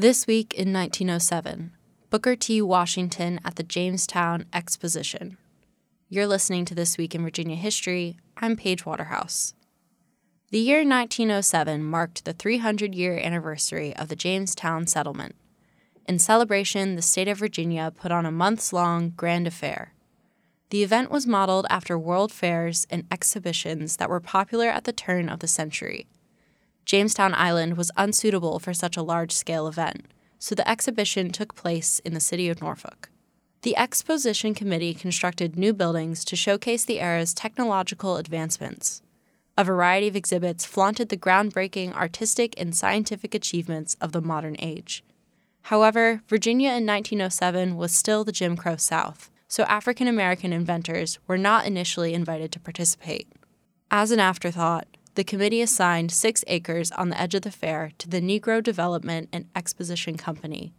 This week in 1907, Booker T. Washington at the Jamestown Exposition. You're listening to This Week in Virginia History. I'm Paige Waterhouse. The year 1907 marked the 300 year anniversary of the Jamestown settlement. In celebration, the state of Virginia put on a months long grand affair. The event was modeled after world fairs and exhibitions that were popular at the turn of the century. Jamestown Island was unsuitable for such a large scale event, so the exhibition took place in the city of Norfolk. The Exposition Committee constructed new buildings to showcase the era's technological advancements. A variety of exhibits flaunted the groundbreaking artistic and scientific achievements of the modern age. However, Virginia in 1907 was still the Jim Crow South, so African American inventors were not initially invited to participate. As an afterthought, the committee assigned six acres on the edge of the fair to the Negro Development and Exposition Company.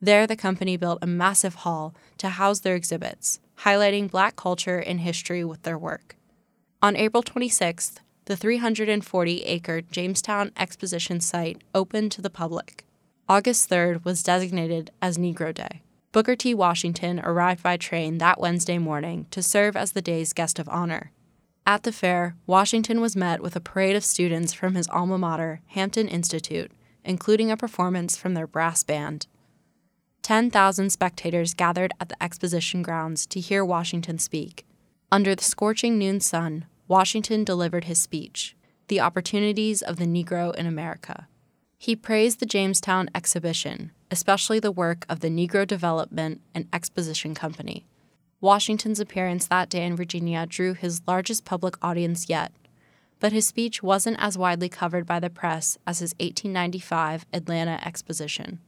There, the company built a massive hall to house their exhibits, highlighting black culture and history with their work. On April 26th, the 340 acre Jamestown Exposition site opened to the public. August 3rd was designated as Negro Day. Booker T. Washington arrived by train that Wednesday morning to serve as the day's guest of honor. At the fair, Washington was met with a parade of students from his alma mater, Hampton Institute, including a performance from their brass band. 10,000 spectators gathered at the exposition grounds to hear Washington speak. Under the scorching noon sun, Washington delivered his speech, The Opportunities of the Negro in America. He praised the Jamestown exhibition, especially the work of the Negro Development and Exposition Company. Washington's appearance that day in Virginia drew his largest public audience yet, but his speech wasn't as widely covered by the press as his 1895 Atlanta exposition.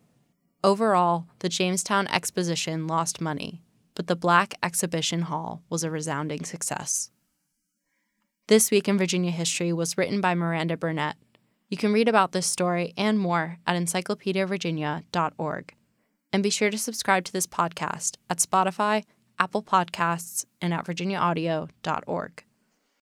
Overall, the Jamestown exposition lost money, but the Black Exhibition Hall was a resounding success. This Week in Virginia History was written by Miranda Burnett. You can read about this story and more at encyclopediavirginia.org. And be sure to subscribe to this podcast at Spotify, Apple Podcasts, and at virginiaaudio.org.